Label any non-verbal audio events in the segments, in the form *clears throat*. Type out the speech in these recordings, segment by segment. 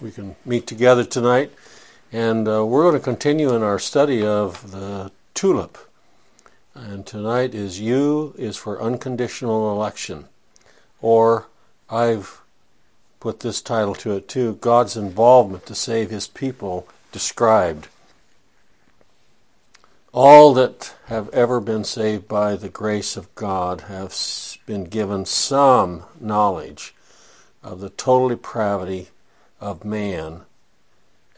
we can meet together tonight. And uh, we're going to continue in our study of the tulip. And tonight is U is for unconditional election. Or I've put this title to it too God's involvement to save his people described. All that have ever been saved by the grace of God have been given some knowledge of the total depravity of man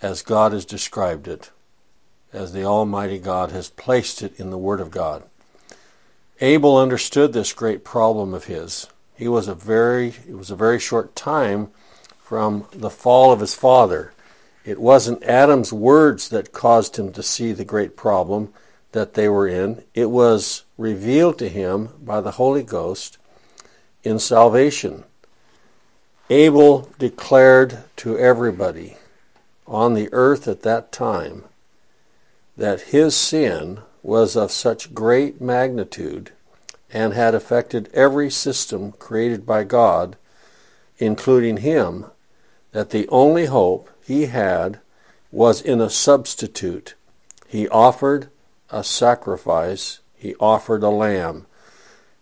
as God has described it, as the Almighty God has placed it in the Word of God. Abel understood this great problem of his. He was a very it was a very short time from the fall of his father. It wasn't Adam's words that caused him to see the great problem that they were in. It was revealed to him by the Holy Ghost in salvation. Abel declared to everybody on the earth at that time that his sin was of such great magnitude and had affected every system created by God, including him, that the only hope he had was in a substitute. He offered a sacrifice, he offered a lamb.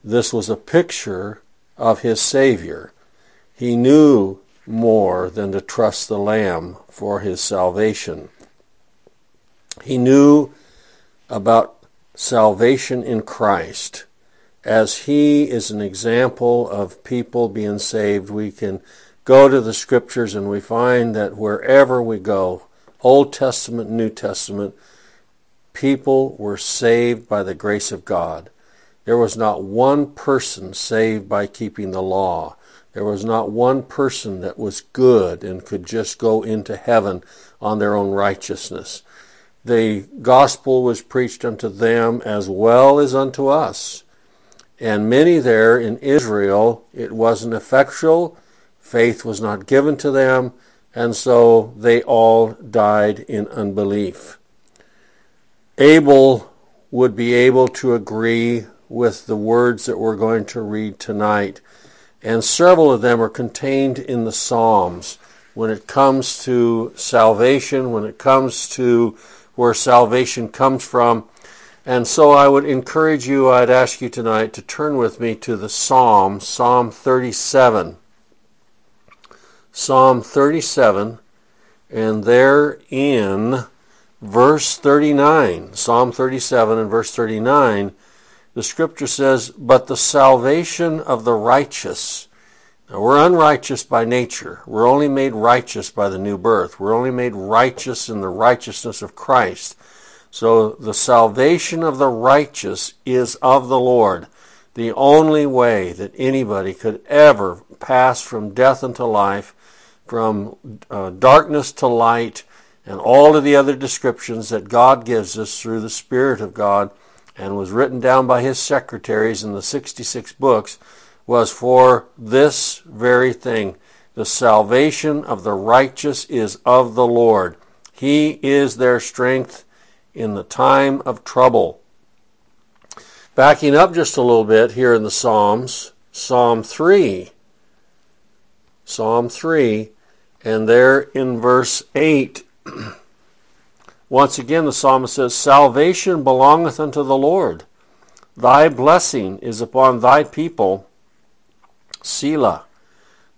This was a picture of his Savior he knew more than to trust the Lamb for his salvation. He knew about salvation in Christ. As he is an example of people being saved, we can go to the scriptures and we find that wherever we go, Old Testament, New Testament, people were saved by the grace of God. There was not one person saved by keeping the law. There was not one person that was good and could just go into heaven on their own righteousness. The gospel was preached unto them as well as unto us. And many there in Israel, it wasn't effectual, faith was not given to them, and so they all died in unbelief. Abel would be able to agree with the words that we're going to read tonight and several of them are contained in the Psalms. When it comes to salvation, when it comes to where salvation comes from. And so I would encourage you, I'd ask you tonight to turn with me to the Psalm, Psalm 37. Psalm 37, and there in verse 39, Psalm 37 and verse 39, the scripture says, But the salvation of the righteous. Now, we're unrighteous by nature. We're only made righteous by the new birth. We're only made righteous in the righteousness of Christ. So the salvation of the righteous is of the Lord. The only way that anybody could ever pass from death into life, from uh, darkness to light, and all of the other descriptions that God gives us through the Spirit of God and was written down by his secretaries in the 66 books was for this very thing. The salvation of the righteous is of the Lord. He is their strength in the time of trouble. Backing up just a little bit here in the Psalms, Psalm 3. Psalm 3, and there in verse 8. *clears throat* Once again, the psalmist says, Salvation belongeth unto the Lord. Thy blessing is upon thy people. Selah.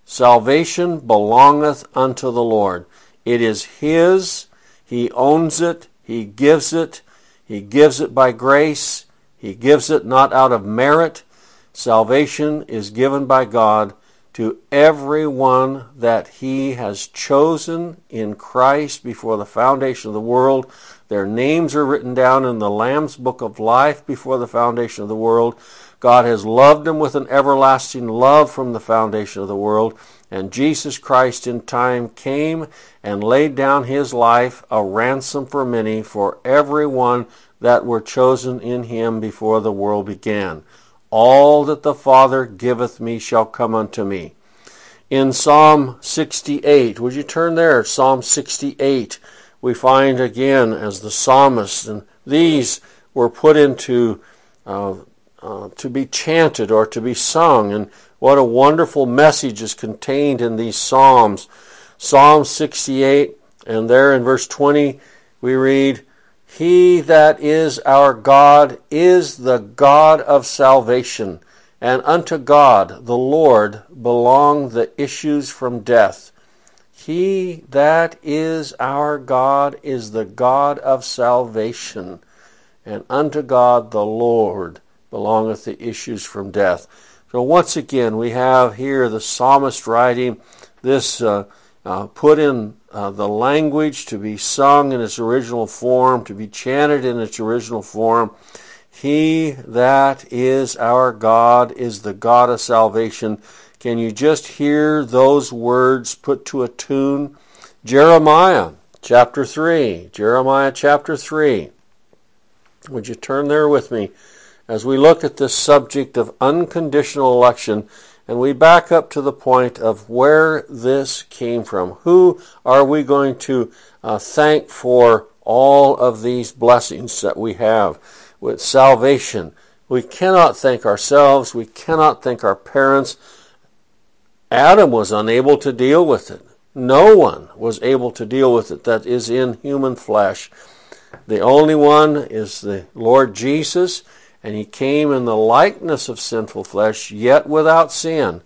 Salvation belongeth unto the Lord. It is His. He owns it. He gives it. He gives it by grace. He gives it not out of merit. Salvation is given by God to everyone that he has chosen in Christ before the foundation of the world. Their names are written down in the Lamb's book of life before the foundation of the world. God has loved them with an everlasting love from the foundation of the world. And Jesus Christ in time came and laid down his life a ransom for many, for everyone that were chosen in him before the world began. All that the Father giveth me shall come unto me. In Psalm 68, would you turn there? Psalm 68, we find again as the psalmist, and these were put into uh, uh, to be chanted or to be sung, and what a wonderful message is contained in these psalms. Psalm 68, and there in verse 20 we read, He that is our God is the God of salvation, and unto God the Lord belong the issues from death. He that is our God is the God of salvation, and unto God the Lord belongeth the issues from death. So once again, we have here the psalmist writing this uh, uh, put in uh, the language to be sung in its original form, to be chanted in its original form. He that is our God is the God of salvation. Can you just hear those words put to a tune? Jeremiah chapter 3. Jeremiah chapter 3. Would you turn there with me as we look at this subject of unconditional election? And we back up to the point of where this came from. Who are we going to uh, thank for all of these blessings that we have with salvation? We cannot thank ourselves. We cannot thank our parents. Adam was unable to deal with it. No one was able to deal with it that is in human flesh. The only one is the Lord Jesus and he came in the likeness of sinful flesh, yet without sin.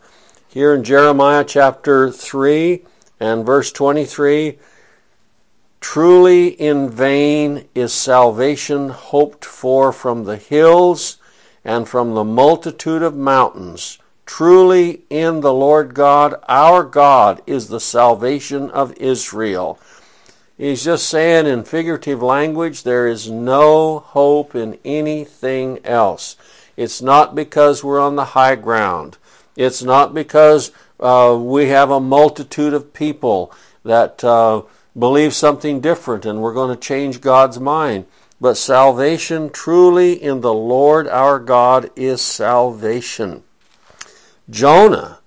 Here in Jeremiah chapter 3 and verse 23, truly in vain is salvation hoped for from the hills and from the multitude of mountains. Truly in the Lord God, our God, is the salvation of Israel. He's just saying in figurative language, there is no hope in anything else. It's not because we're on the high ground. It's not because uh, we have a multitude of people that uh, believe something different and we're going to change God's mind. But salvation truly in the Lord our God is salvation. Jonah,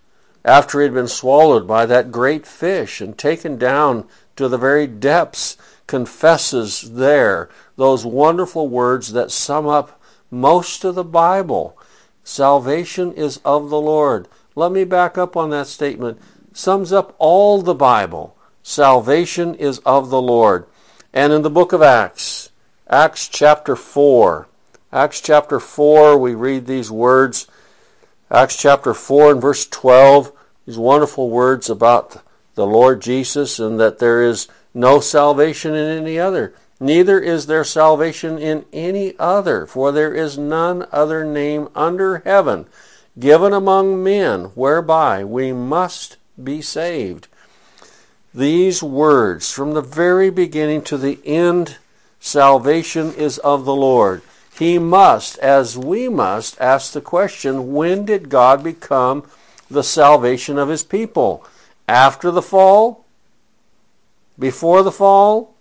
after he had been swallowed by that great fish and taken down to the very depths, confesses there those wonderful words that sum up most of the Bible. Salvation is of the Lord. Let me back up on that statement. Sums up all the Bible. Salvation is of the Lord. And in the book of Acts, Acts chapter 4, Acts chapter 4, we read these words. Acts chapter 4 and verse 12, these wonderful words about the Lord Jesus and that there is no salvation in any other. Neither is there salvation in any other, for there is none other name under heaven given among men whereby we must be saved. These words, from the very beginning to the end, salvation is of the Lord. He must, as we must, ask the question when did God become the salvation of his people? After the fall, before the fall,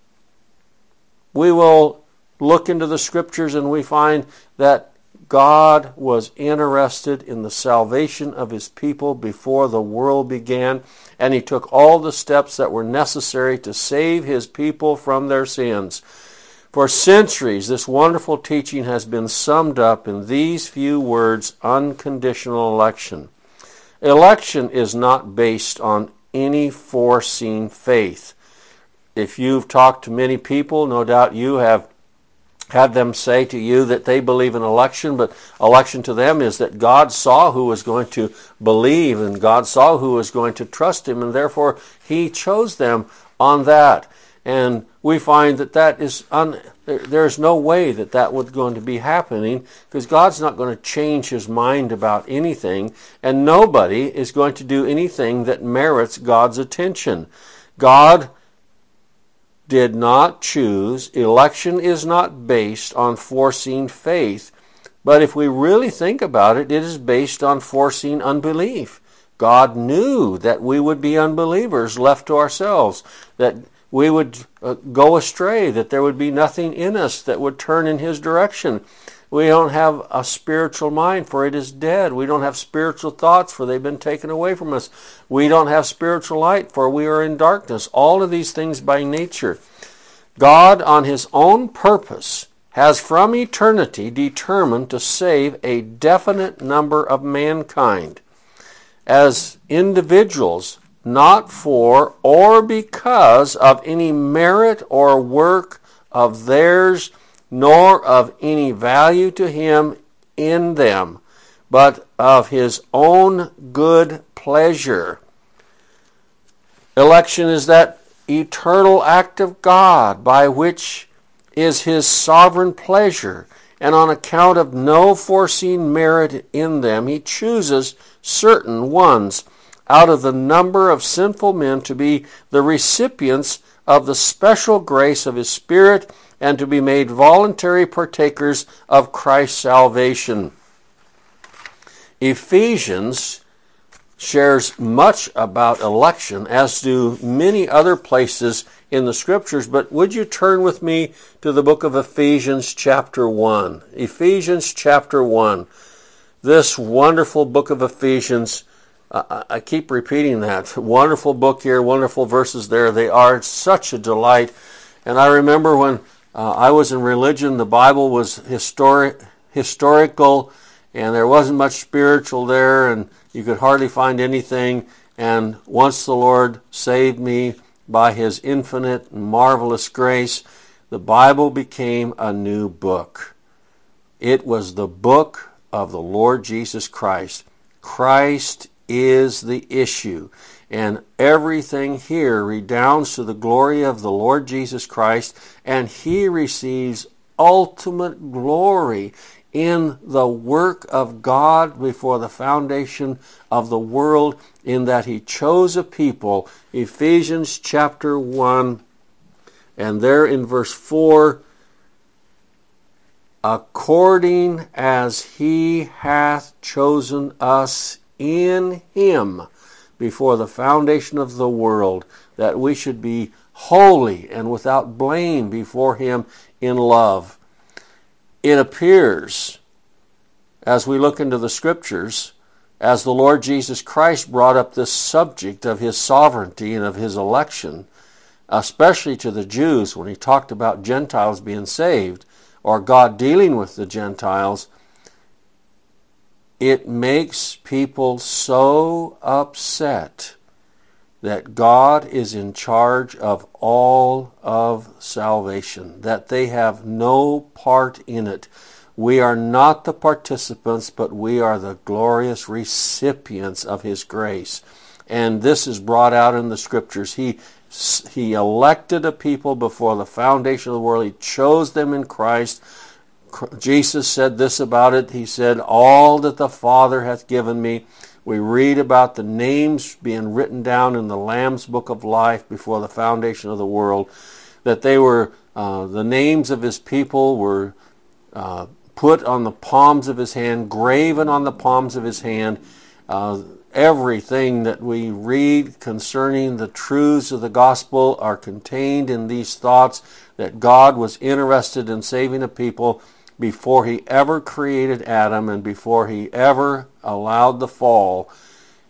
we will look into the scriptures and we find that God was interested in the salvation of his people before the world began, and he took all the steps that were necessary to save his people from their sins. For centuries, this wonderful teaching has been summed up in these few words unconditional election. Election is not based on any foreseen faith. If you've talked to many people, no doubt you have had them say to you that they believe in election, but election to them is that God saw who was going to believe and God saw who was going to trust Him, and therefore He chose them on that. And we find that that is un, there's no way that that was going to be happening because God's not going to change his mind about anything and nobody is going to do anything that merits God's attention. God did not choose. Election is not based on foreseen faith, but if we really think about it, it is based on foreseen unbelief. God knew that we would be unbelievers left to ourselves, that we would uh, go astray, that there would be nothing in us that would turn in His direction. We don't have a spiritual mind, for it is dead. We don't have spiritual thoughts, for they've been taken away from us. We don't have spiritual light, for we are in darkness. All of these things by nature. God, on His own purpose, has from eternity determined to save a definite number of mankind. As individuals, not for or because of any merit or work of theirs, nor of any value to him in them, but of his own good pleasure. Election is that eternal act of God by which is his sovereign pleasure, and on account of no foreseen merit in them, he chooses certain ones out of the number of sinful men to be the recipients of the special grace of his Spirit and to be made voluntary partakers of Christ's salvation. Ephesians shares much about election, as do many other places in the scriptures. But would you turn with me to the book of Ephesians, chapter 1? Ephesians, chapter 1. This wonderful book of Ephesians. I keep repeating that. Wonderful book here, wonderful verses there. They are such a delight. And I remember when uh, I was in religion, the Bible was historic, historical, and there wasn't much spiritual there, and you could hardly find anything. And once the Lord saved me by his infinite and marvelous grace, the Bible became a new book. It was the book of the Lord Jesus Christ. Christ is the issue. And everything here redounds to the glory of the Lord Jesus Christ, and he receives ultimate glory in the work of God before the foundation of the world, in that He chose a people. Ephesians chapter 1, and there in verse 4 according as He hath chosen us in Him before the foundation of the world, that we should be holy and without blame before Him in love. It appears, as we look into the scriptures, as the Lord Jesus Christ brought up this subject of his sovereignty and of his election, especially to the Jews when he talked about Gentiles being saved or God dealing with the Gentiles, it makes people so upset that God is in charge of all of salvation, that they have no part in it. We are not the participants, but we are the glorious recipients of His grace. And this is brought out in the scriptures. He, he elected a people before the foundation of the world, He chose them in Christ. Jesus said this about it. He said, All that the Father hath given me, we read about the names being written down in the Lamb's Book of Life before the foundation of the world, that they were, uh, the names of his people were uh, put on the palms of his hand, graven on the palms of his hand. Uh, everything that we read concerning the truths of the gospel are contained in these thoughts that God was interested in saving a people before he ever created Adam and before he ever allowed the fall,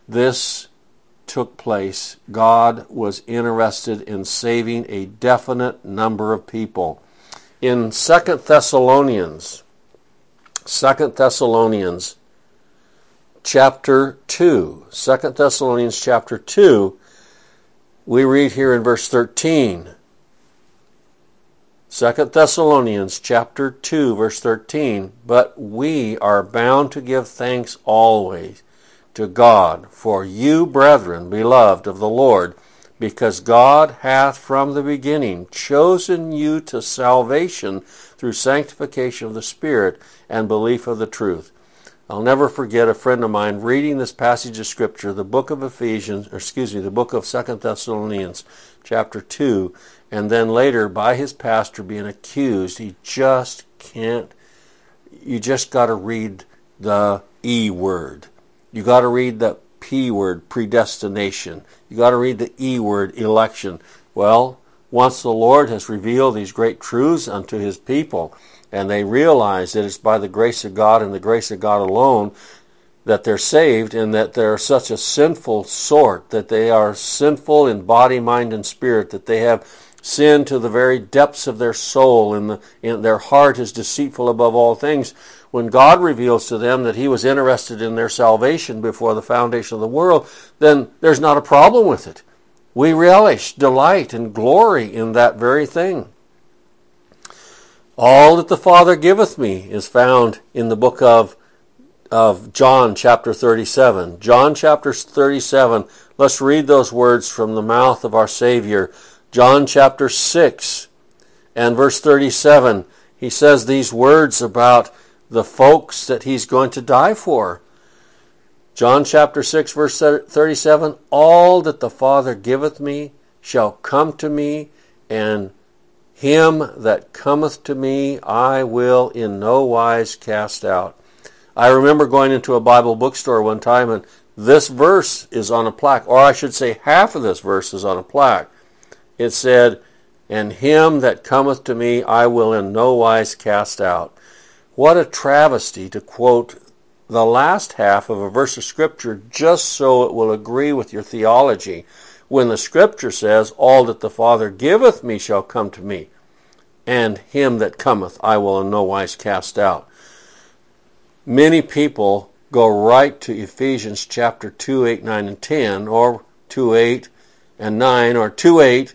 this took place. God was interested in saving a definite number of people. In Second Thessalonians, Second Thessalonians chapter 2, 2 Thessalonians chapter 2, we read here in verse 13, Second Thessalonians chapter 2 verse 13, but we are bound to give thanks always to God for you brethren beloved of the Lord because God hath from the beginning chosen you to salvation through sanctification of the Spirit and belief of the truth. I'll never forget a friend of mine reading this passage of Scripture, the book of Ephesians, or excuse me, the book of Second Thessalonians, chapter 2, and then later by his pastor being accused. He just can't, you just got to read the E word. You got to read the P word, predestination. You got to read the E word, election. Well, once the Lord has revealed these great truths unto his people, and they realize that it's by the grace of God and the grace of God alone that they're saved and that they're such a sinful sort, that they are sinful in body, mind, and spirit, that they have sin to the very depths of their soul and, the, and their heart is deceitful above all things. when God reveals to them that He was interested in their salvation before the foundation of the world, then there's not a problem with it. We relish, delight, and glory in that very thing. All that the Father giveth me is found in the book of, of John, chapter 37. John, chapter 37. Let's read those words from the mouth of our Savior. John, chapter 6, and verse 37. He says these words about the folks that he's going to die for. John chapter 6, verse 37 All that the Father giveth me shall come to me, and him that cometh to me I will in no wise cast out. I remember going into a Bible bookstore one time, and this verse is on a plaque, or I should say, half of this verse is on a plaque. It said, And him that cometh to me I will in no wise cast out. What a travesty to quote the last half of a verse of Scripture just so it will agree with your theology when the Scripture says, All that the Father giveth me shall come to me, and him that cometh I will in no wise cast out. Many people go right to Ephesians chapter 2, 8, 9, and 10, or 2, 8 and 9, or 2, 8.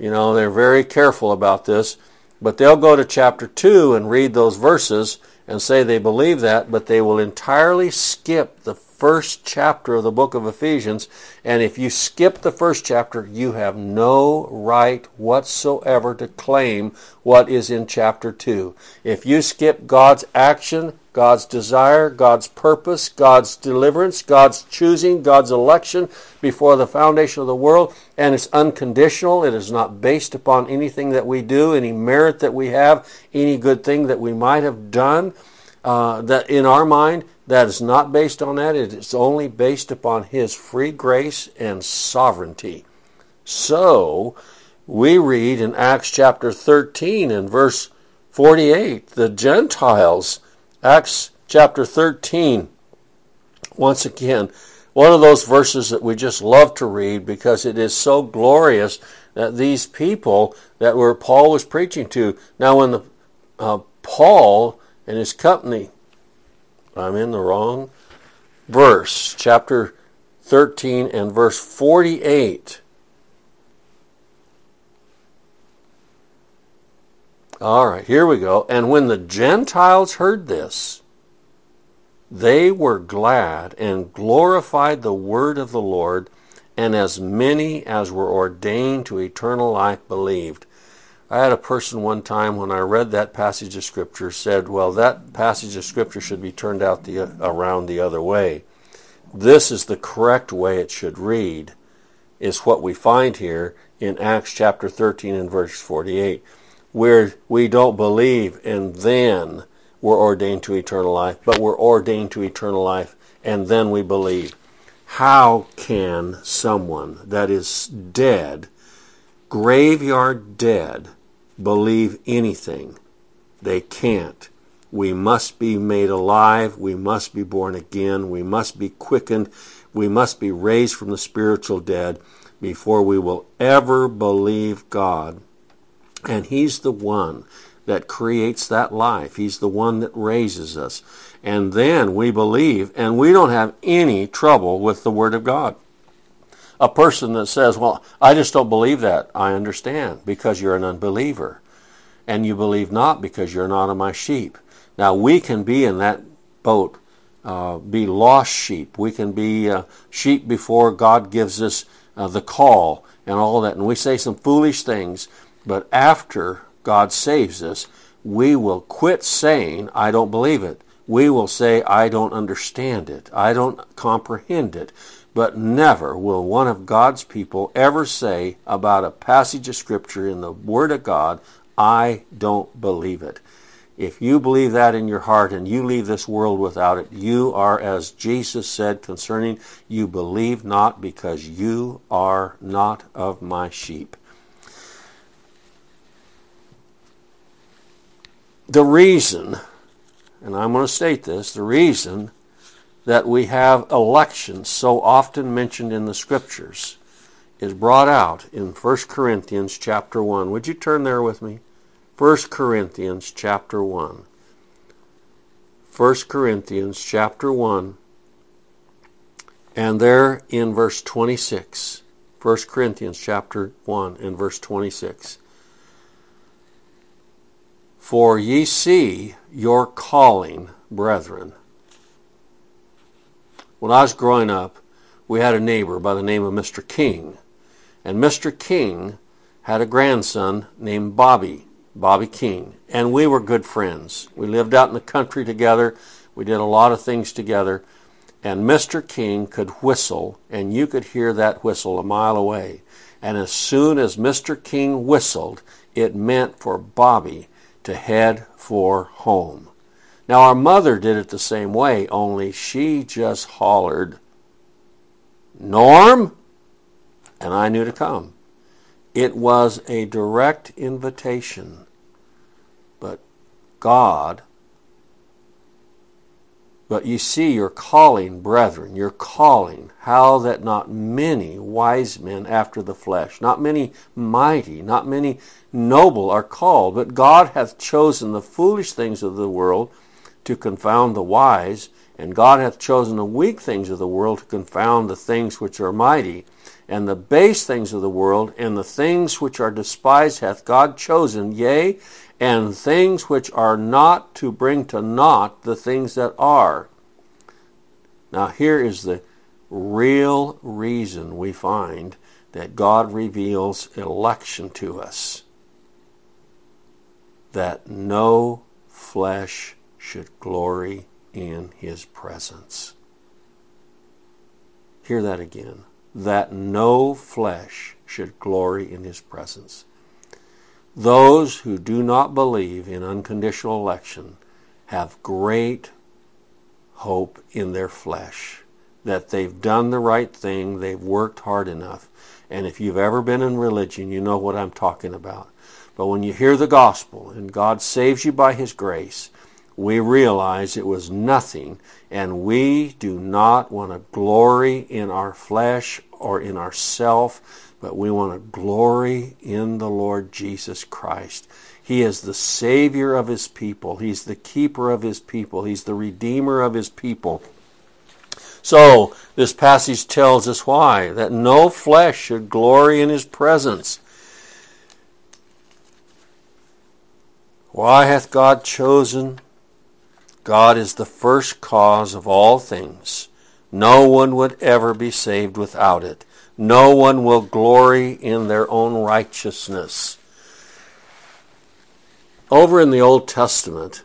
You know, they're very careful about this but they'll go to chapter 2 and read those verses and say they believe that, but they will entirely skip the first chapter of the book of Ephesians. And if you skip the first chapter, you have no right whatsoever to claim what is in chapter 2. If you skip God's action, God's desire, God's purpose, God's deliverance, God's choosing, God's election before the foundation of the world, and it's unconditional. It is not based upon anything that we do, any merit that we have, any good thing that we might have done. Uh, that in our mind, that is not based on that. It is only based upon His free grace and sovereignty. So, we read in Acts chapter 13 and verse 48 the Gentiles Acts chapter 13, once again, one of those verses that we just love to read because it is so glorious that these people that were Paul was preaching to. Now, when the uh, Paul and his company, I'm in the wrong verse, chapter 13 and verse 48. All right, here we go. And when the Gentiles heard this, they were glad and glorified the word of the Lord, and as many as were ordained to eternal life believed. I had a person one time when I read that passage of Scripture said, Well, that passage of Scripture should be turned out the, around the other way. This is the correct way it should read, is what we find here in Acts chapter 13 and verse 48 where we don't believe and then we're ordained to eternal life, but we're ordained to eternal life and then we believe. How can someone that is dead, graveyard dead, believe anything? They can't. We must be made alive. We must be born again. We must be quickened. We must be raised from the spiritual dead before we will ever believe God and He's the one that creates that life. He's the one that raises us. And then we believe, and we don't have any trouble with the Word of God. A person that says, Well, I just don't believe that, I understand, because you're an unbeliever. And you believe not because you're not of my sheep. Now, we can be in that boat, uh, be lost sheep. We can be uh, sheep before God gives us uh, the call and all that. And we say some foolish things but after God saves us, we will quit saying, I don't believe it. We will say, I don't understand it. I don't comprehend it. But never will one of God's people ever say about a passage of Scripture in the Word of God, I don't believe it. If you believe that in your heart and you leave this world without it, you are, as Jesus said concerning, you believe not because you are not of my sheep. The reason, and I'm going to state this, the reason that we have elections so often mentioned in the scriptures is brought out in 1 Corinthians chapter 1. Would you turn there with me? 1 Corinthians chapter 1. 1 Corinthians chapter 1, and there in verse 26. 1 Corinthians chapter 1 and verse 26. For ye see your calling, brethren. When I was growing up, we had a neighbor by the name of Mr. King. And Mr. King had a grandson named Bobby, Bobby King. And we were good friends. We lived out in the country together. We did a lot of things together. And Mr. King could whistle, and you could hear that whistle a mile away. And as soon as Mr. King whistled, it meant for Bobby to head for home. Now, our mother did it the same way, only she just hollered, Norm! And I knew to come. It was a direct invitation. But God, but you see your calling, brethren, your calling, how that not many wise men after the flesh, not many mighty, not many noble are called, but God hath chosen the foolish things of the world to confound the wise, and God hath chosen the weak things of the world to confound the things which are mighty, and the base things of the world, and the things which are despised hath God chosen, yea, and things which are not to bring to naught the things that are. Now, here is the real reason we find that God reveals election to us that no flesh should glory in his presence. Hear that again. That no flesh should glory in his presence. Those who do not believe in unconditional election have great hope in their flesh that they've done the right thing, they've worked hard enough. And if you've ever been in religion, you know what I'm talking about. But when you hear the gospel and God saves you by his grace, we realize it was nothing, and we do not want to glory in our flesh or in ourself, but we want to glory in the Lord Jesus Christ. He is the Savior of His people. He's the keeper of His people. He's the Redeemer of His people. So, this passage tells us why that no flesh should glory in His presence. Why hath God chosen God is the first cause of all things. No one would ever be saved without it. No one will glory in their own righteousness. Over in the Old Testament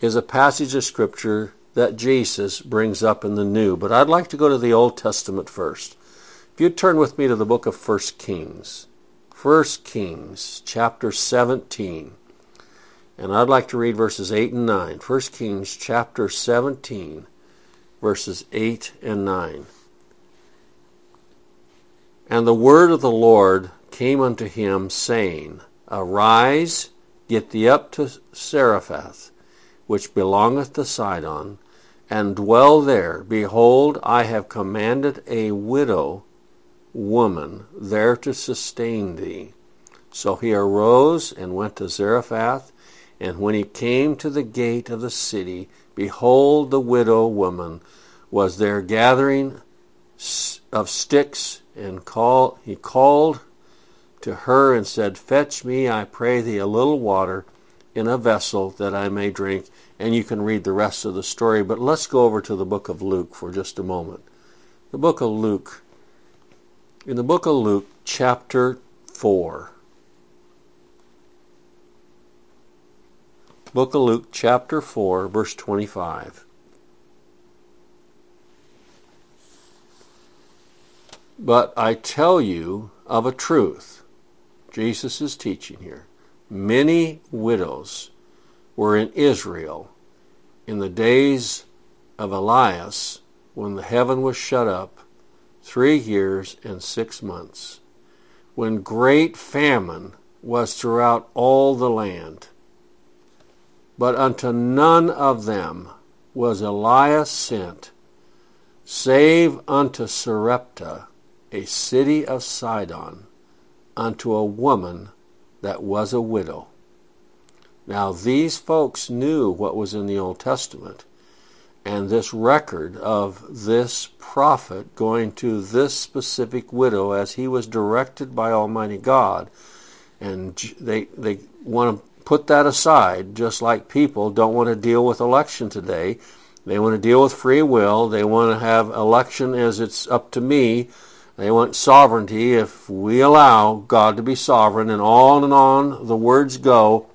is a passage of Scripture that Jesus brings up in the New, but I'd like to go to the Old Testament first. If you turn with me to the book of 1 Kings, 1 Kings chapter 17. And I'd like to read verses 8 and 9. 1 Kings chapter 17, verses 8 and 9. And the word of the Lord came unto him, saying, Arise, get thee up to Zarephath, which belongeth to Sidon, and dwell there. Behold, I have commanded a widow woman there to sustain thee. So he arose and went to Zarephath, and when he came to the gate of the city, behold, the widow woman was there gathering of sticks, and call, he called to her and said, Fetch me, I pray thee, a little water in a vessel that I may drink. And you can read the rest of the story, but let's go over to the book of Luke for just a moment. The book of Luke. In the book of Luke, chapter 4. Book of Luke, chapter 4, verse 25. But I tell you of a truth. Jesus is teaching here. Many widows were in Israel in the days of Elias when the heaven was shut up three years and six months, when great famine was throughout all the land. But unto none of them was Elias sent, save unto Sarepta, a city of Sidon, unto a woman that was a widow. Now, these folks knew what was in the Old Testament, And this record of this prophet going to this specific widow as he was directed by Almighty God, and they, they want to put that aside, just like people don't want to deal with election today. They want to deal with free will. They want to have election as it's up to me. They want sovereignty if we allow God to be sovereign, and on and on the words go.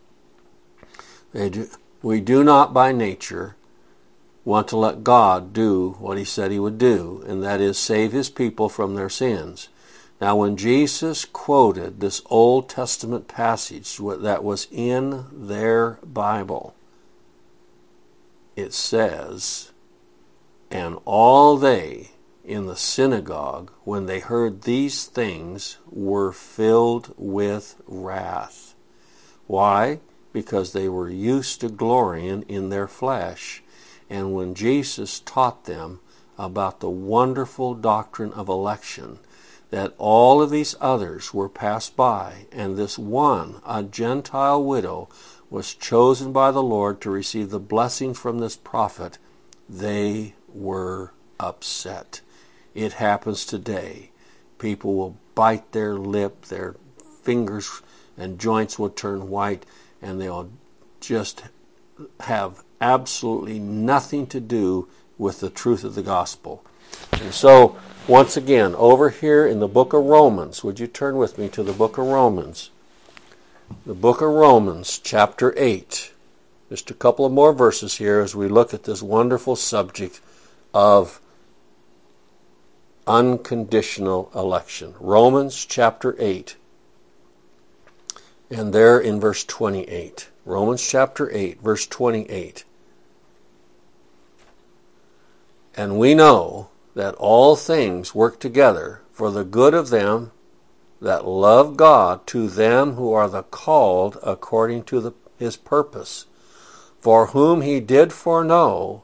Do, we do not by nature want to let God do what he said he would do, and that is save his people from their sins. Now, when Jesus quoted this Old Testament passage that was in their Bible, it says, And all they in the synagogue, when they heard these things, were filled with wrath. Why? Because they were used to glorying in their flesh. And when Jesus taught them about the wonderful doctrine of election, that all of these others were passed by, and this one, a Gentile widow, was chosen by the Lord to receive the blessing from this prophet, they were upset. It happens today. People will bite their lip, their fingers and joints will turn white, and they'll just have absolutely nothing to do with the truth of the gospel. And so, once again, over here in the book of Romans, would you turn with me to the book of Romans? The book of Romans, chapter 8. Just a couple of more verses here as we look at this wonderful subject of unconditional election. Romans chapter 8. And there in verse 28. Romans chapter 8, verse 28. And we know that all things work together for the good of them that love God, to them who are the called according to the, his purpose. For whom he did foreknow,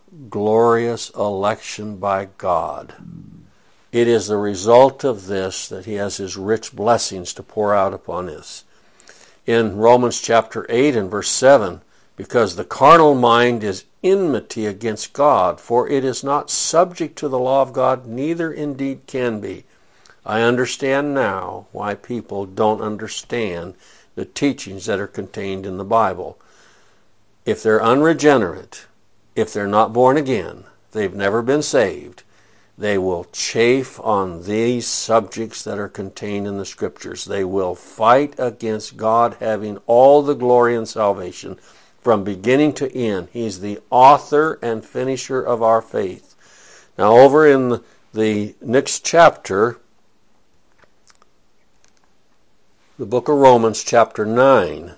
glorious election by God. It is the result of this that he has his rich blessings to pour out upon us. In Romans chapter 8 and verse 7, because the carnal mind is enmity against God, for it is not subject to the law of God, neither indeed can be. I understand now why people don't understand the teachings that are contained in the Bible. If they're unregenerate, if they're not born again, they've never been saved, they will chafe on these subjects that are contained in the Scriptures. They will fight against God having all the glory and salvation from beginning to end. He's the author and finisher of our faith. Now, over in the next chapter, the book of Romans, chapter 9.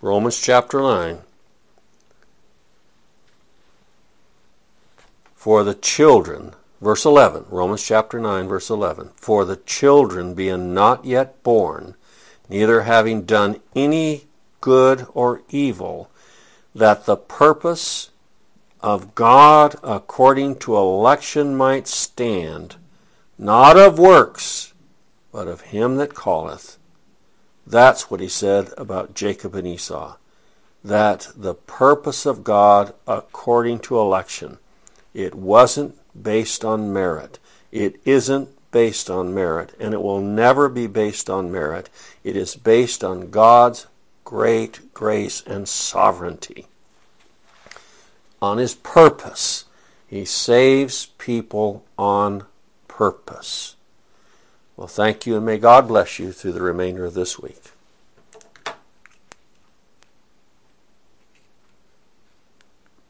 Romans chapter 9. For the children Verse 11, Romans chapter 9, verse 11. For the children being not yet born, neither having done any good or evil, that the purpose of God according to election might stand, not of works, but of him that calleth. That's what he said about Jacob and Esau. That the purpose of God according to election. It wasn't based on merit. It isn't based on merit, and it will never be based on merit. It is based on God's great grace and sovereignty. On His purpose. He saves people on purpose. Well, thank you, and may God bless you through the remainder of this week.